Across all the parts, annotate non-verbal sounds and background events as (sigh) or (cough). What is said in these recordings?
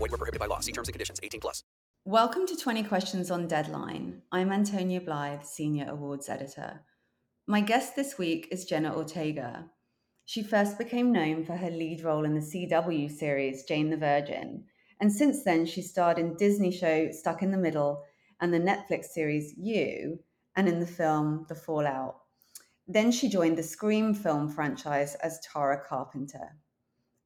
Void were prohibited by law. See terms and conditions. 18 plus. Welcome to 20 Questions on Deadline. I'm Antonia Blythe, Senior Awards Editor. My guest this week is Jenna Ortega. She first became known for her lead role in the CW series Jane the Virgin, and since then she starred in Disney show Stuck in the Middle and the Netflix series You, and in the film The Fallout. Then she joined the Scream film franchise as Tara Carpenter.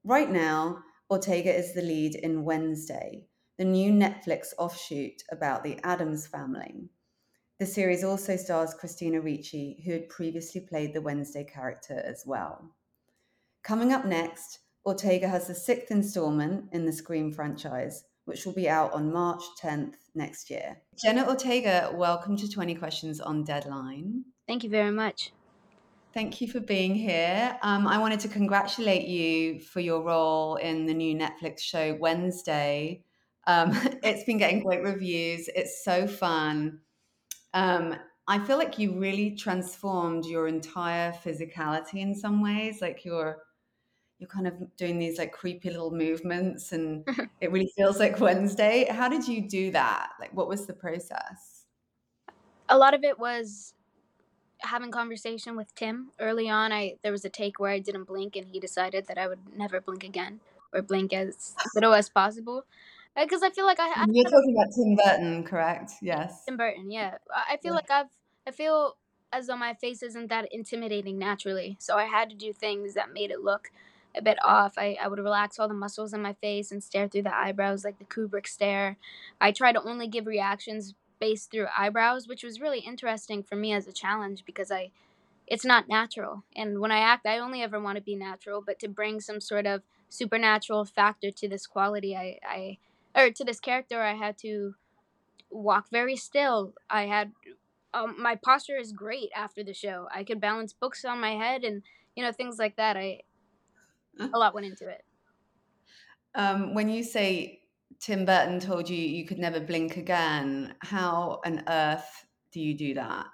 Right now, Ortega is the lead in Wednesday, the new Netflix offshoot about the Addams family. The series also stars Christina Ricci, who had previously played the Wednesday character as well. Coming up next, Ortega has the sixth installment in the Scream franchise, which will be out on March 10th next year. Jenna Ortega, welcome to 20 Questions on Deadline. Thank you very much. Thank you for being here. Um, I wanted to congratulate you for your role in the new Netflix show Wednesday. Um, (laughs) it's been getting great reviews. It's so fun. Um, I feel like you really transformed your entire physicality in some ways. Like you're you're kind of doing these like creepy little movements, and (laughs) it really feels like Wednesday. How did you do that? Like, what was the process? A lot of it was having conversation with Tim early on. I there was a take where I didn't blink, and he decided that I would never blink again or blink as (laughs) little as possible. Uh, because I feel like I, I you're talking about Tim Burton, correct? Yes, Tim Burton. Yeah, I feel yeah. like I've I feel as though my face isn't that intimidating naturally, so I had to do things that made it look a bit off. I, I would relax all the muscles in my face and stare through the eyebrows like the Kubrick stare. I try to only give reactions based through eyebrows, which was really interesting for me as a challenge because I it's not natural. And when I act, I only ever want to be natural, but to bring some sort of supernatural factor to this quality, I, I or to this character, I had to walk very still. I had um, my posture is great after the show. I could balance books on my head and you know things like that. I a lot went into it. Um, when you say Tim Burton told you you could never blink again, how on earth do you do that?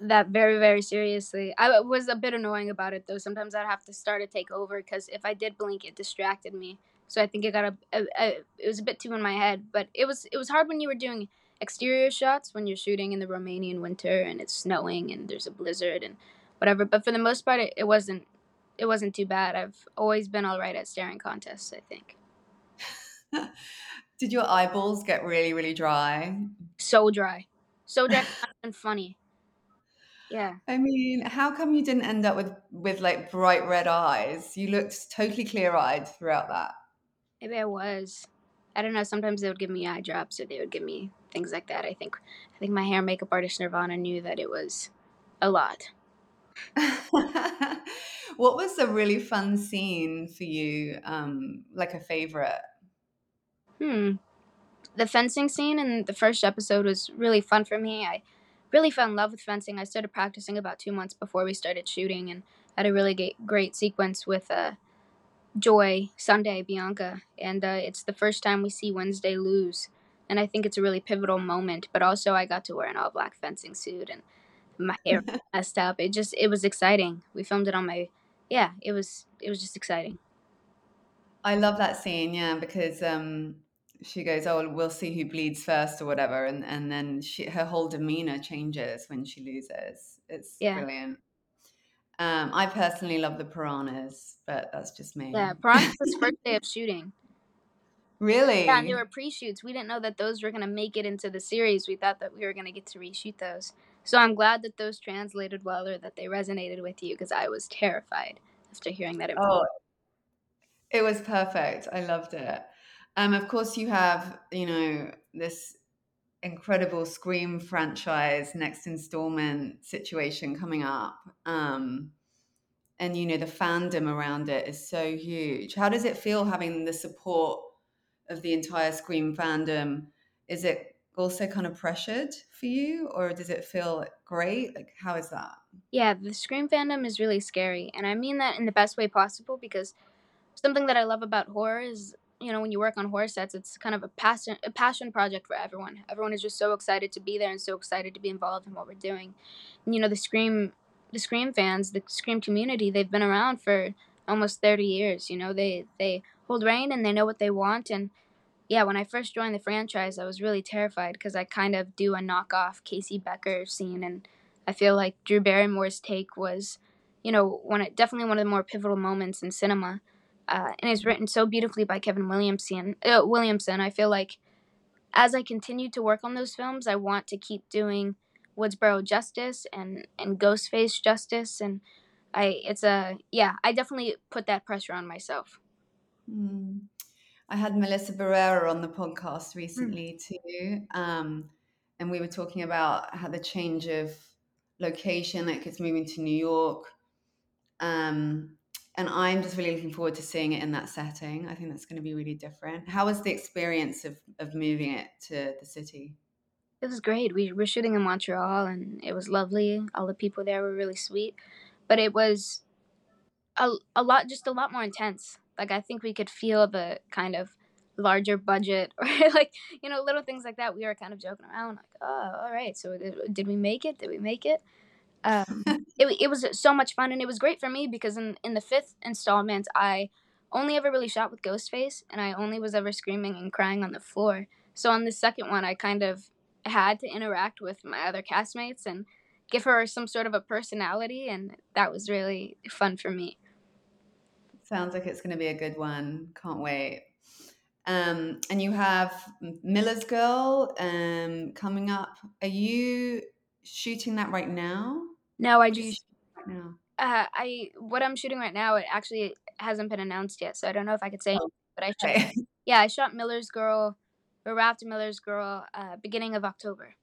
that very very seriously. I was a bit annoying about it though. Sometimes I'd have to start to take over because if I did blink, it distracted me. So I think it got a, a, a, it was a bit too in my head. But it was it was hard when you were doing exterior shots when you're shooting in the Romanian winter and it's snowing and there's a blizzard and whatever. But for the most part, it, it wasn't it wasn't too bad. I've always been all right at staring contests, I think. Did your eyeballs get really, really dry? So dry. So dry and funny. Yeah. I mean, how come you didn't end up with with like bright red eyes? You looked totally clear-eyed throughout that. Maybe I was. I don't know. Sometimes they would give me eye drops, or they would give me things like that. I think. I think my hair makeup artist Nirvana knew that it was a lot. (laughs) what was a really fun scene for you? Um, like a favorite? Hmm. The fencing scene in the first episode was really fun for me. I really fell in love with fencing. I started practicing about two months before we started shooting, and had a really great sequence with uh, Joy, Sunday, Bianca, and uh, it's the first time we see Wednesday lose. And I think it's a really pivotal moment. But also, I got to wear an all black fencing suit, and my hair (laughs) messed up. It just it was exciting. We filmed it on my yeah, it was it was just exciting. I love that scene, yeah, because um she goes, "Oh, we'll see who bleeds first or whatever," and and then she her whole demeanor changes when she loses. It's yeah. brilliant. Um, I personally love the piranhas, but that's just me. Yeah, piranhas first day of shooting. (laughs) Really? Yeah, and they were pre-shoots. We didn't know that those were gonna make it into the series. We thought that we were gonna get to reshoot those. So I'm glad that those translated well or that they resonated with you because I was terrified after hearing that. It Oh, it was perfect. I loved it. Um, of course, you have you know this incredible Scream franchise next installment situation coming up. Um, and you know the fandom around it is so huge. How does it feel having the support of the entire Scream fandom? Is it also kind of pressured for you, or does it feel great? Like, how is that? Yeah, the Scream fandom is really scary, and I mean that in the best way possible because something that I love about horror is you know when you work on horror sets it's kind of a passion a passion project for everyone. Everyone is just so excited to be there and so excited to be involved in what we're doing. And, you know the scream the scream fans the scream community they've been around for almost 30 years you know they they hold reign and they know what they want. And yeah when i first joined the franchise i was really terrified because i kind of do a knockoff casey becker scene. And i feel like drew barrymore's take was you know one definitely one of the more pivotal moments in cinema uh, and is written so beautifully by Kevin Williamson. Uh, Williamson. I feel like as I continue to work on those films, I want to keep doing Woodsboro justice and and Ghostface justice, and I it's a yeah. I definitely put that pressure on myself. Mm. I had Melissa Barrera on the podcast recently mm. too, um, and we were talking about how the change of location, like it's moving to New York. Um, and I'm just really looking forward to seeing it in that setting. I think that's going to be really different. How was the experience of, of moving it to the city? It was great. We were shooting in Montreal and it was lovely. All the people there were really sweet, but it was a, a lot, just a lot more intense. Like, I think we could feel the kind of larger budget (laughs) or like, you know, little things like that. We were kind of joking around, like, oh, all right. So did, we make it? Did we make it? Um, it, it was so much fun and it was great for me because in, in the fifth installment i only ever really shot with ghostface and i only was ever screaming and crying on the floor. So on the second one i kind of had to interact with my other castmates and give her some sort of a personality and that was really fun for me. Sounds like it's going to be a good one. Can't wait. Um, and you have miller's girl um, coming up. Are you shooting that right now no, I just no. Uh, I what I'm shooting right now. It actually hasn't been announced yet, so I don't know if I could say. Oh, but I shot, (laughs) yeah, I shot Miller's Girl, or wrapped Miller's Girl, uh, beginning of October.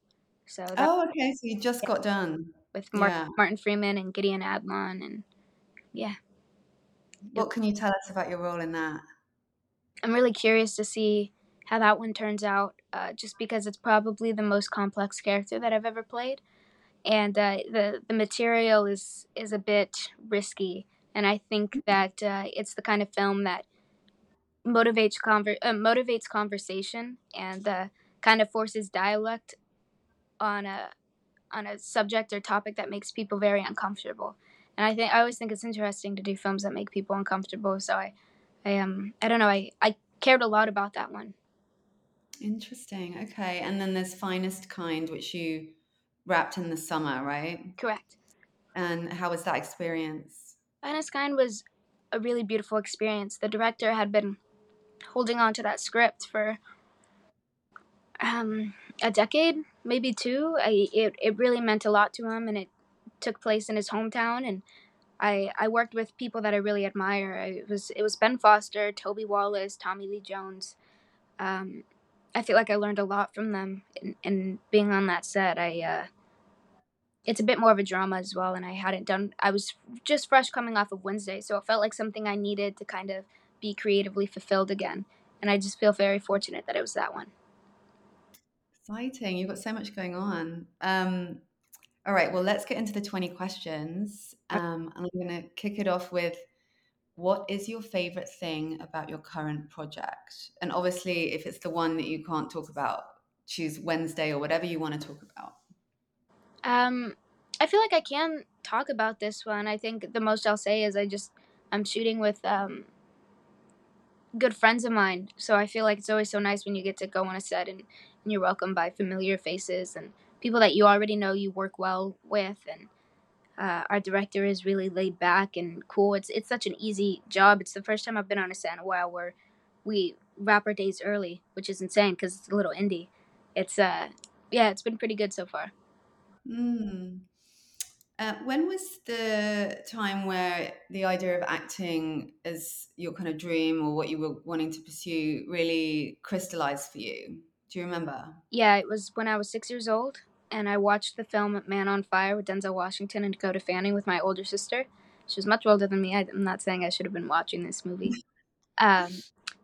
So oh, okay. So you just yeah. got done with Mark, yeah. Martin Freeman and Gideon Adlon, and yeah. What can you tell us about your role in that? I'm really curious to see how that one turns out, uh, just because it's probably the most complex character that I've ever played and uh, the the material is is a bit risky. And I think mm-hmm. that uh, it's the kind of film that motivates conver- uh, motivates conversation and uh, kind of forces dialect on a on a subject or topic that makes people very uncomfortable. And I think I always think it's interesting to do films that make people uncomfortable. So I, I um I don't know I I cared a lot about that one. Interesting. Okay, and then there's finest kind, which you wrapped in the summer, right? Correct. And how was that experience? Finest Kind was a really beautiful experience. The director had been holding on to that script for um, a decade, maybe two. I, it, it really meant a lot to him, and it took place in his hometown. And I, I worked with people that I really admire. I, it was it was Ben Foster, Toby Wallace, Tommy Lee Jones. Um, I feel like I learned a lot from them, and, being on that set, I uh, it's a bit more of a drama as well, and I hadn't done. I was just fresh coming off of Wednesday, so it felt like something I needed to kind of be creatively fulfilled again, and I just feel very fortunate that it was that one. Exciting! You've got so much going on. Um, all right, well, let's get into the twenty questions. Um, I'm going to kick it off with what is your favorite thing about your current project? And obviously, if it's the one that you can't talk about, choose Wednesday or whatever you want to talk about. Um, I feel like I can talk about this one. I think the most I'll say is I just I'm shooting with um, good friends of mine, so I feel like it's always so nice when you get to go on a set and, and you're welcomed by familiar faces and people that you already know you work well with and uh, our director is really laid back and cool. It's it's such an easy job. It's the first time I've been on a set in a while where we wrap our days early, which is insane because it's a little indie. It's uh yeah, it's been pretty good so far. Mm. Uh, when was the time where the idea of acting as your kind of dream or what you were wanting to pursue really crystallized for you? Do you remember? Yeah, it was when I was six years old, and I watched the film Man on Fire with Denzel Washington and Dakota Fanning with my older sister. She was much older than me. I'm not saying I should have been watching this movie. Um,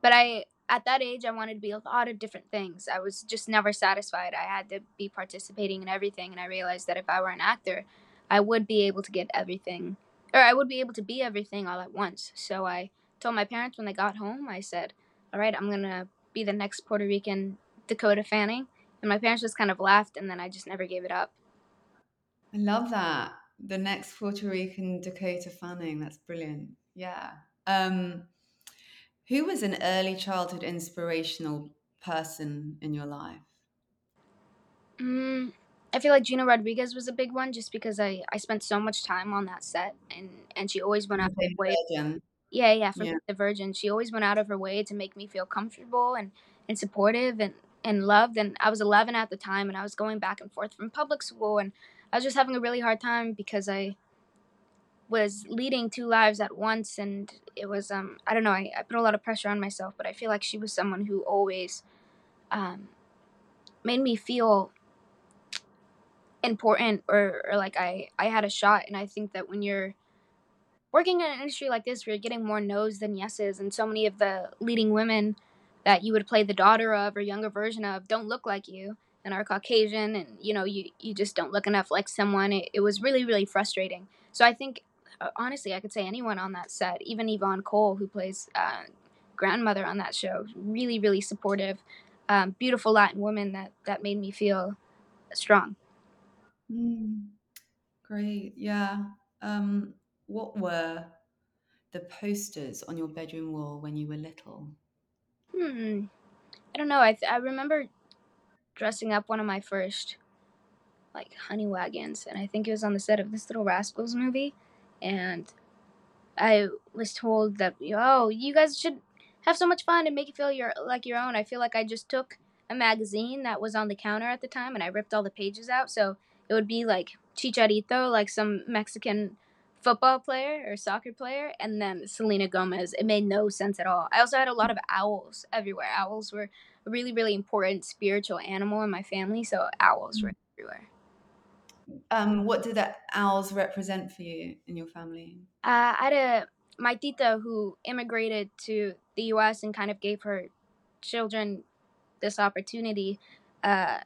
but I, at that age, I wanted to be a lot of different things. I was just never satisfied. I had to be participating in everything, and I realized that if I were an actor, I would be able to get everything, or I would be able to be everything all at once. So I told my parents when they got home, I said, All right, I'm going to be the next Puerto Rican Dakota Fanning. And my parents just kind of laughed, and then I just never gave it up. I love that. The next Puerto Rican Dakota Fanning. That's brilliant. Yeah. Um, who was an early childhood inspirational person in your life? Mm, I feel like Gina Rodriguez was a big one just because I, I spent so much time on that set and, and she always went out of her way. Virgin. Yeah, yeah, for Yeah. the Virgin. She always went out of her way to make me feel comfortable and, and supportive and, and loved. And I was 11 at the time and I was going back and forth from public school and I was just having a really hard time because I was leading two lives at once and it was um I don't know, I, I put a lot of pressure on myself, but I feel like she was someone who always um made me feel important or, or like I, I had a shot and I think that when you're working in an industry like this where you're getting more no's than yeses and so many of the leading women that you would play the daughter of or younger version of don't look like you and are Caucasian and you know you, you just don't look enough like someone it, it was really really frustrating so I think uh, honestly I could say anyone on that set even Ivonne Coll who plays uh, grandmother on that show really really supportive um, beautiful Latin woman that that made me feel strong Mm, great. Yeah. Um, what were the posters on your bedroom wall when you were little? Hmm. I don't know. I th- I remember dressing up one of my first like honey wagons, and I think it was on the set of this Little Rascals movie, and I was told that oh, you guys should have so much fun and make it feel your like your own. I feel like I just took a magazine that was on the counter at the time, and I ripped all the pages out, so it would be like Chicharito, like some Mexican football player or soccer player, and then Selena Gomez. It made no sense at all. I also had a lot of owls everywhere. Owls were a really, really important spiritual animal in my family, so owls were everywhere. Um, what do the owls represent for you in your family? Uh, I had a my tita who immigrated to the U.S. and kind of gave her children this opportunity. Uh,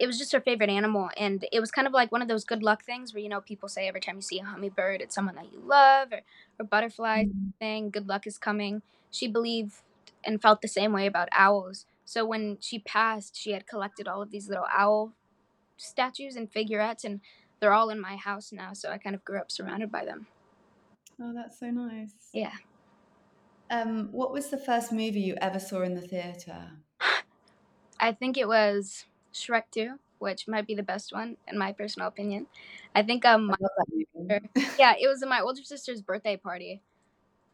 it was just her favorite animal, and it was kind of like one of those good luck things where you know people say every time you see a hummingbird, it's someone that you love, or, or butterflies thing, good luck is coming. She believed and felt the same way about owls. So when she passed, she had collected all of these little owl statues and figurettes, and they're all in my house now. So I kind of grew up surrounded by them. Oh, that's so nice. Yeah. Um, what was the first movie you ever saw in the theater? (sighs) I think it was Shrek 2, which might be the best one in my personal opinion. I think um my, I love that movie. yeah, it was my older sister's birthday party.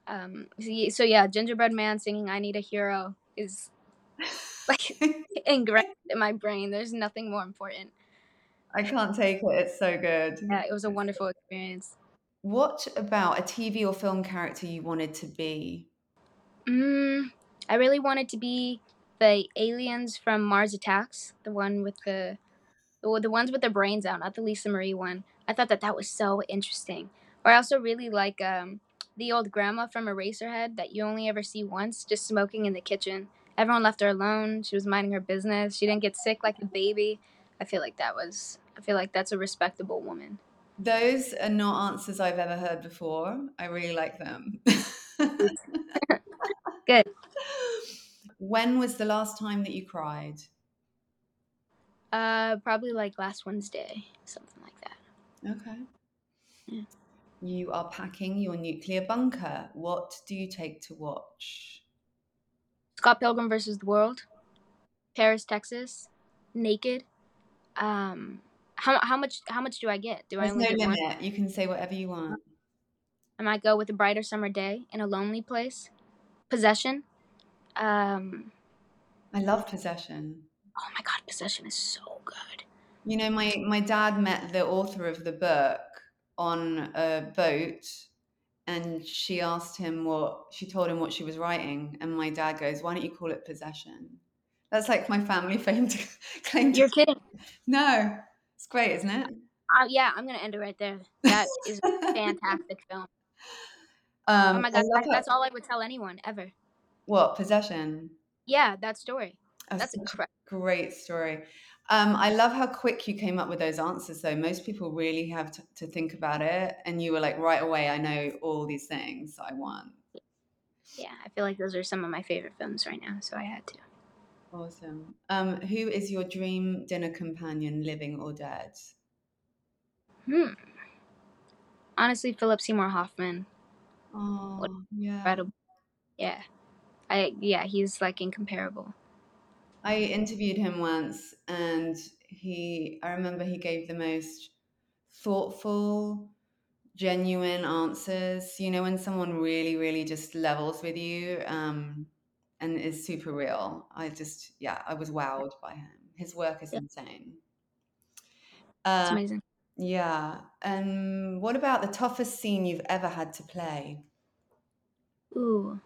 Um so so yeah, Gingerbread Man singing I Need a Hero is like (laughs) ingrained in my brain. There's nothing more important. I can't take it. It's so good. Yeah, it was a wonderful experience. What about a TV or film character you wanted to be? Mm, I really wanted to be the aliens from Mars Attacks, the one with the the, the ones with their brains out, not the Lisa Marie one. I thought that that was so interesting. Or I also really like um, the old grandma from Eraserhead that you only ever see once, just smoking in the kitchen. Everyone left her alone. She was minding her business. She didn't get sick like a baby. I feel like that was. I feel like that's a respectable woman. Those are not answers I've ever heard before. I really like them. (laughs) Good. (laughs) When was the last time that you cried? Uh, probably like last Wednesday, something like that. Okay. Yeah. You are packing your nuclear bunker. What do you take to watch? Scott Pilgrim versus the World, Paris, Texas, Naked. Um, how how much how much do I get? Do I only no get one? limit. You can say whatever you want. I might go with a brighter summer day in a lonely place. Possession. Um, I love Possession. oh my god, Possession is so good. You know, my my dad met the author of the book on a boat, and she asked him what she told him what she was writing, and my dad goes, "Why don't you call it Possession?" That's like my family (laughs) claim to claim. To, You're kidding. no, it's great, isn't it? Uh, yeah, I'm gonna end it right there. That is a (laughs) fantastic film. Um, Oh my god, that, that's all I would tell anyone ever. What possession? Yeah, that story. Oh, That's a incredible. Great story. Um, I love how quick you came up with those answers, though. Most people really have to, to think about it, and you were like, right away, I know all these things I want. Yeah, I feel like those are some of my favorite films right now, so I had to. Awesome. Um, who is your dream dinner companion, living or dead? Hmm. Honestly, Philip Seymour Hoffman. Oh, yeah. Incredible. Yeah. I yeah, he's like incomparable. I interviewed him once, and he, I remember he gave the most thoughtful, genuine answers. You know, when someone really, really just levels with you um, and is super real. I just, yeah, I was wowed by him. His work is Yeah. insane. It's Uh, amazing. yeah. Um, what about the toughest scene you've ever had to play? Ooh.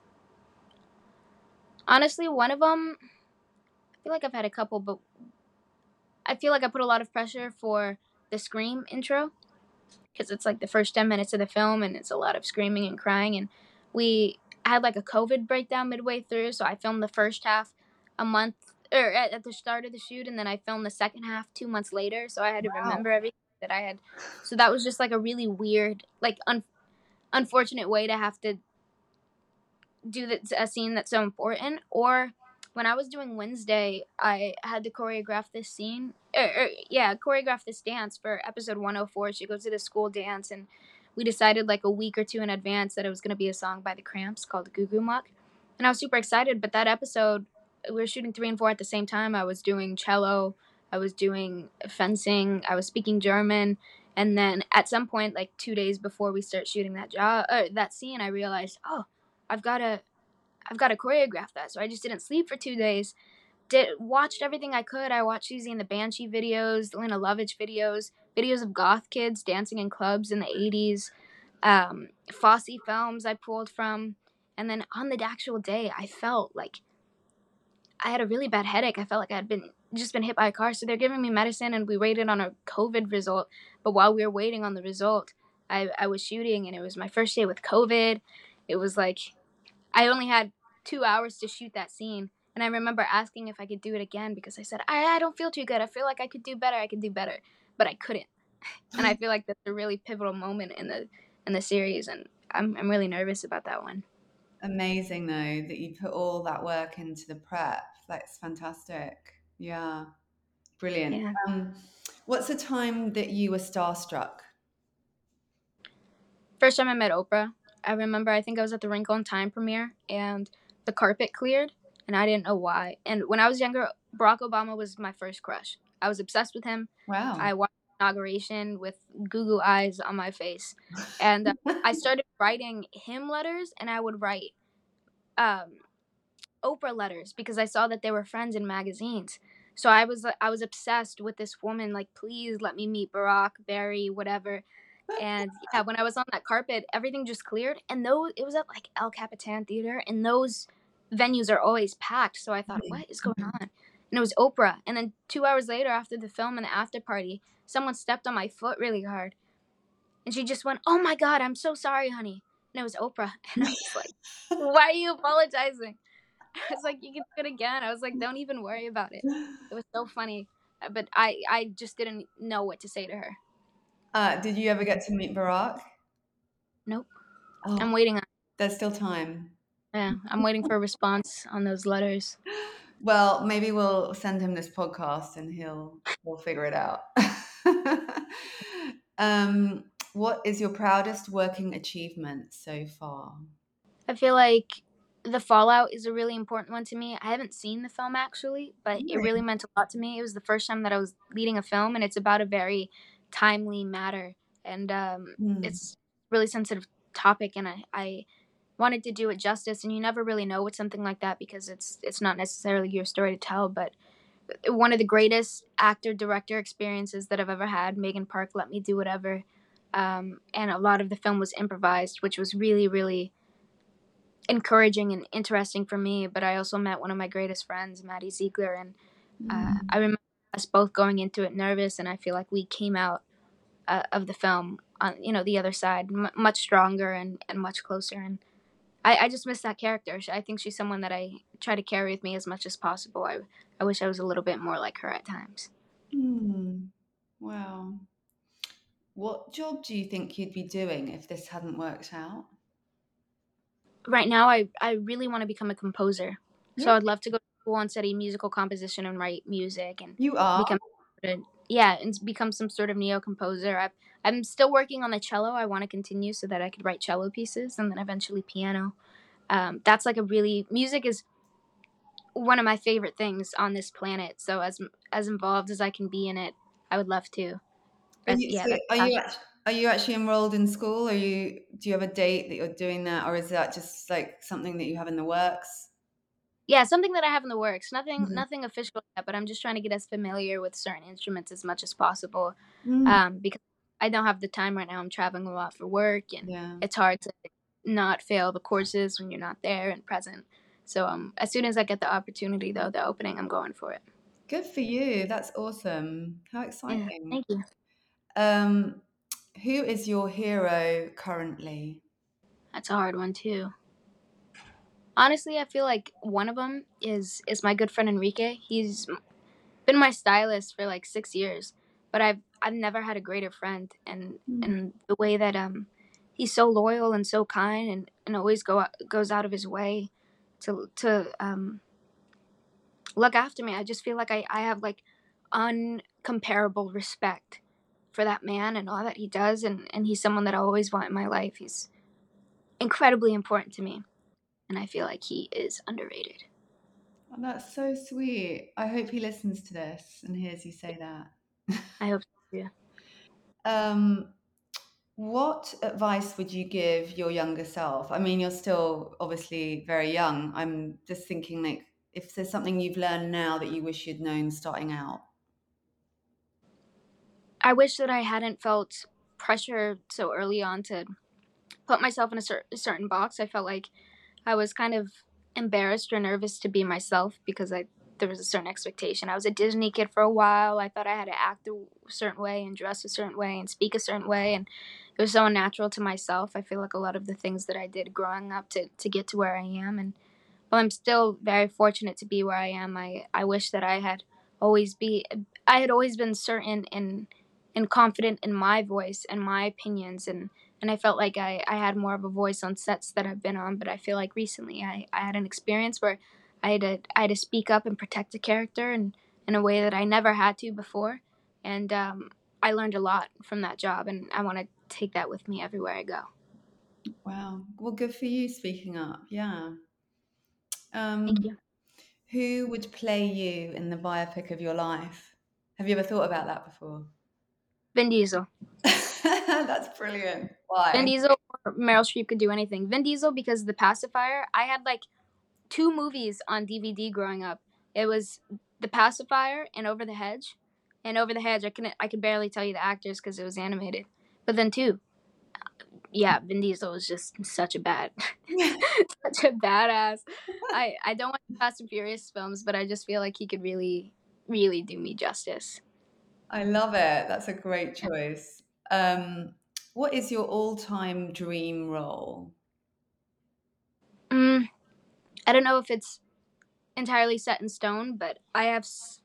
Honestly, one of them I feel like I've had a couple, but I feel like I put a lot of pressure for the Scream intro because it's like the first 10 minutes of the film and it's a lot of screaming and crying and we had like a COVID breakdown midway through, so I filmed the first half a month or at, at the start of the shoot and then I filmed the second half 2 months later, so I had to Wow. remember everything that I had. So that was just like a really weird like un- unfortunate way to have to do the, a scene that's so important or when I was doing Wednesday, I had to choreograph this scene. Er, er, yeah, choreograph this dance for episode 104. She goes to the school dance, and we decided like a week or two in advance that it was going to be a song by the Cramps called Goo Goo Muck. And I was super excited, but that episode, we were shooting three and four at the same time. I was doing cello, I was doing fencing, I was speaking German. And then at some point, like two days before we start shooting that job, uh, that scene, I realized, oh, I've got to I've got to choreograph that. So I just didn't sleep for two days. Did watched everything I could. I watched Siouxsie and the Banshee videos, the Lene Lovich videos, videos of goth kids dancing in clubs in the '80s, um, Fosse films I pulled from, and then on the actual day, I felt like I had a really bad headache. I felt like I had been just been hit by a car. So they're giving me medicine, and we waited on a COVID result. But while we were waiting on the result, I, I was shooting, and it was my first day with COVID. It was like I only had two hours to shoot that scene. And I remember asking if I could do it again because I said, I, I don't feel too good. I feel like I could do better. I could do better. But I couldn't. (laughs) And I feel like that's a really pivotal moment in the in the series and I'm I'm really nervous about that one. Amazing, though, that you put all that work into the prep. That's fantastic. Yeah. Brilliant. Yeah. Um, what's the time that you were starstruck? First time I met Oprah, I remember I think I was at the Wrinkle in Time premiere and the carpet cleared and I didn't know why. And when I was younger, Barack Obama was my first crush. I was obsessed with him. Wow. I watched inauguration with Google eyes on my face. And uh, I (laughs) started writing him letters and I would write um, Oprah letters because I saw that they were friends in magazines. So I was I was obsessed with this woman like please let me meet Barack, Barry, whatever. And yeah, when I was on that carpet, everything just cleared and those it was at like El Capitan Theater and those venues are always packed. So I thought, Mhm. what is going on? And it was Oprah. And then 2 hours later after the film and the after party, someone stepped on my foot really hard. And she just went, "Oh my god, I'm so sorry, honey." And it was Oprah. (laughs) And I was like, why are you apologizing? (laughs) I was like, you can do it again. I was like, don't even worry about it. It was so funny, but I I just didn't know what to say to her. Uh, did you ever get to meet Barack? Nope. Oh, I'm waiting. On, there's still time. yeah, I'm waiting for a response on those letters. (laughs) Well, maybe we'll send him this podcast and he'll we'll figure it out. (laughs) um, what is your proudest working achievement so far? I feel like the fallout is a really important one to me. I haven't seen the film actually, but it Really? really meant a lot to me. It was the first time that I was leading a film, and it's about a very timely matter, and um, Hmm. it's really sensitive topic. And I, I wanted to do it justice and you never really know with something like that because it's it's not necessarily your story to tell but one of the greatest actor director experiences that I've ever had Megan Park let me do whatever um, and a lot of the film was improvised which was really really encouraging and interesting for me but I also met one of my greatest friends Maddie Ziegler and uh, I remember us both going into it nervous and I feel like we came out uh, of the film on you know the other side m- much stronger and, and much closer and I, I just miss that character. I think she's someone that I try to carry with me as much as possible. I, I wish I was a little bit more like her at times. Hmm. Wow. What job do you think you'd be doing if this hadn't worked out? Right now, I, I really want to become a composer. So I'd love to go school and study musical composition and write music and You are. become yeah and become some sort of neo composer. I, I'm still working on the cello. I want to continue so that I could write cello pieces and then eventually piano. Um, that's like a really music is one of my favorite things on this planet. So as as involved as I can be in it, I would love to. Are you, yeah, so are you are you actually enrolled in school? Are you do you have a date that you're doing that, or is that just like something that you have in the works? Yeah, something that I have in the works. Nothing Mhm. nothing official yet, but I'm just trying to get as familiar with certain instruments as much as possible. Mm, Um, because I don't have the time right now. I'm traveling a lot for work and yeah. it's hard to not fail the courses when you're not there and present. So um, as soon as I get the opportunity, though, the opening, I'm going for it. Good for you. That's awesome. How Yeah, exciting. thank you. Um, who is your hero currently? That's a hard one too. Honestly, I feel like one of them is is my good friend Enrique. He's been my stylist for like six years, but I've I've never had a greater friend, and Mm. and the way that um he's so loyal and so kind, and and always go goes out of his way to to um look after me. I just feel like I I have like uncomparable respect for that man and all that he does, and and he's someone that I always want in my life. He's incredibly important to me, and I feel like he is underrated. Oh, that's so sweet. I hope he listens to this and hears you say that. I hope so yeah. (laughs) Um, what advice would you give your younger self? I mean, you're still obviously very young. I'm just thinking, like, if there's something you've learned now that you wish you'd known starting out. I wish that I hadn't felt pressure so early on to put myself in a, cer- a certain box. I felt like I was kind of embarrassed or nervous to be myself because I there was a certain expectation. I was a Disney kid for a while. I thought I had to act a certain way and dress a certain way and speak a certain way, and it was so unnatural to myself. I feel like a lot of the things that I did growing up to to get to where I am, and while I'm still very fortunate to be where I am, I I wish that I had always be I had always been certain and and confident in my voice and my opinions and and I felt like I, I had more of a voice on sets that I've been on, but I feel like recently I, I had an experience where I had to I had to speak up and protect a character and in a way that I never had to before. And um, I learned a lot from that job and I want to take that with me everywhere I go. Wow. Well, good for you speaking up. Yeah. Um, Thank you. who would play you in the biopic of your life? Have you ever thought about that before? Vin Diesel. (laughs) (laughs) That's brilliant. Why? Vin Diesel or Meryl Streep could do anything. Vin Diesel because The Pacifier, I had like two movies on DVD growing up. It was The Pacifier and Over the Hedge. And Over the Hedge, I can I could barely tell you the actors because it was animated. But then two, yeah, Vin Diesel was just such a bad, (laughs) (laughs) such a badass. I I don't watch Fast and Furious films, but I just feel like he could really, really do me justice. I love it. That's a great choice. Um, what is your all-time dream role? Mm, I don't know if it's entirely set in stone, but I have s-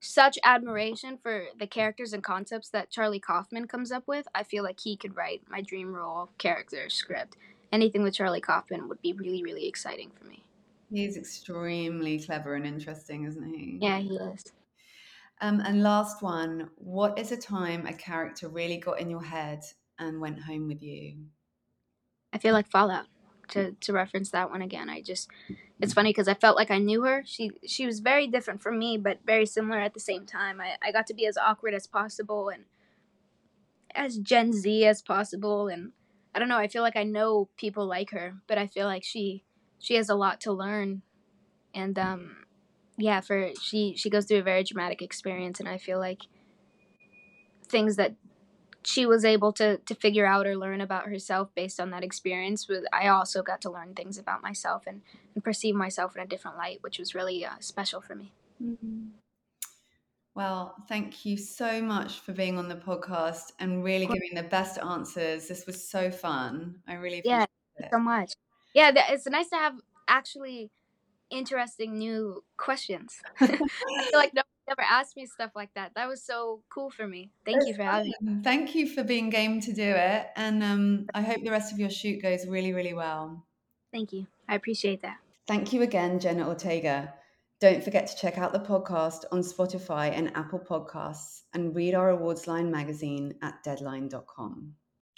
such admiration for the characters and concepts that Charlie Kaufman comes up with. I feel like he could write my dream role character script. Anything with Charlie Kaufman would be really, really exciting for me. He's extremely clever and interesting, isn't he? Yeah, he is. Um, and last one, what is a time a character really got in your head and went home with you? I feel like Fallout. To, to reference that one again, I just it's funny because I felt like I knew her. She she was very different from me, but very similar at the same time. I, I got to be as awkward as possible and as Gen Z as possible, and I don't know. I feel like I know people like her, but I feel like she she has a lot to learn, and um, yeah, for she she goes through a very dramatic experience, and I feel like things that she was able to to figure out or learn about herself based on that experience. With I also got to learn things about myself and and perceive myself in a different light, which was really uh, special for me. Mm-hmm. Well, thank you so much for being on the podcast and really giving the best answers. This was so fun. I really yeah, it. so much. Yeah, it's nice to have actually interesting new questions. (laughs) (laughs) I feel like no ever asked me stuff like that. That was so cool for me. Thank you for having me. Thank you for being game to do it. And um, I hope the rest of your shoot goes really, really well. Thank you. I appreciate that. Thank you again, Jenna Ortega. Don't forget to check out the podcast on Spotify and Apple Podcasts and read our awards line magazine at deadline.com.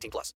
18 plus.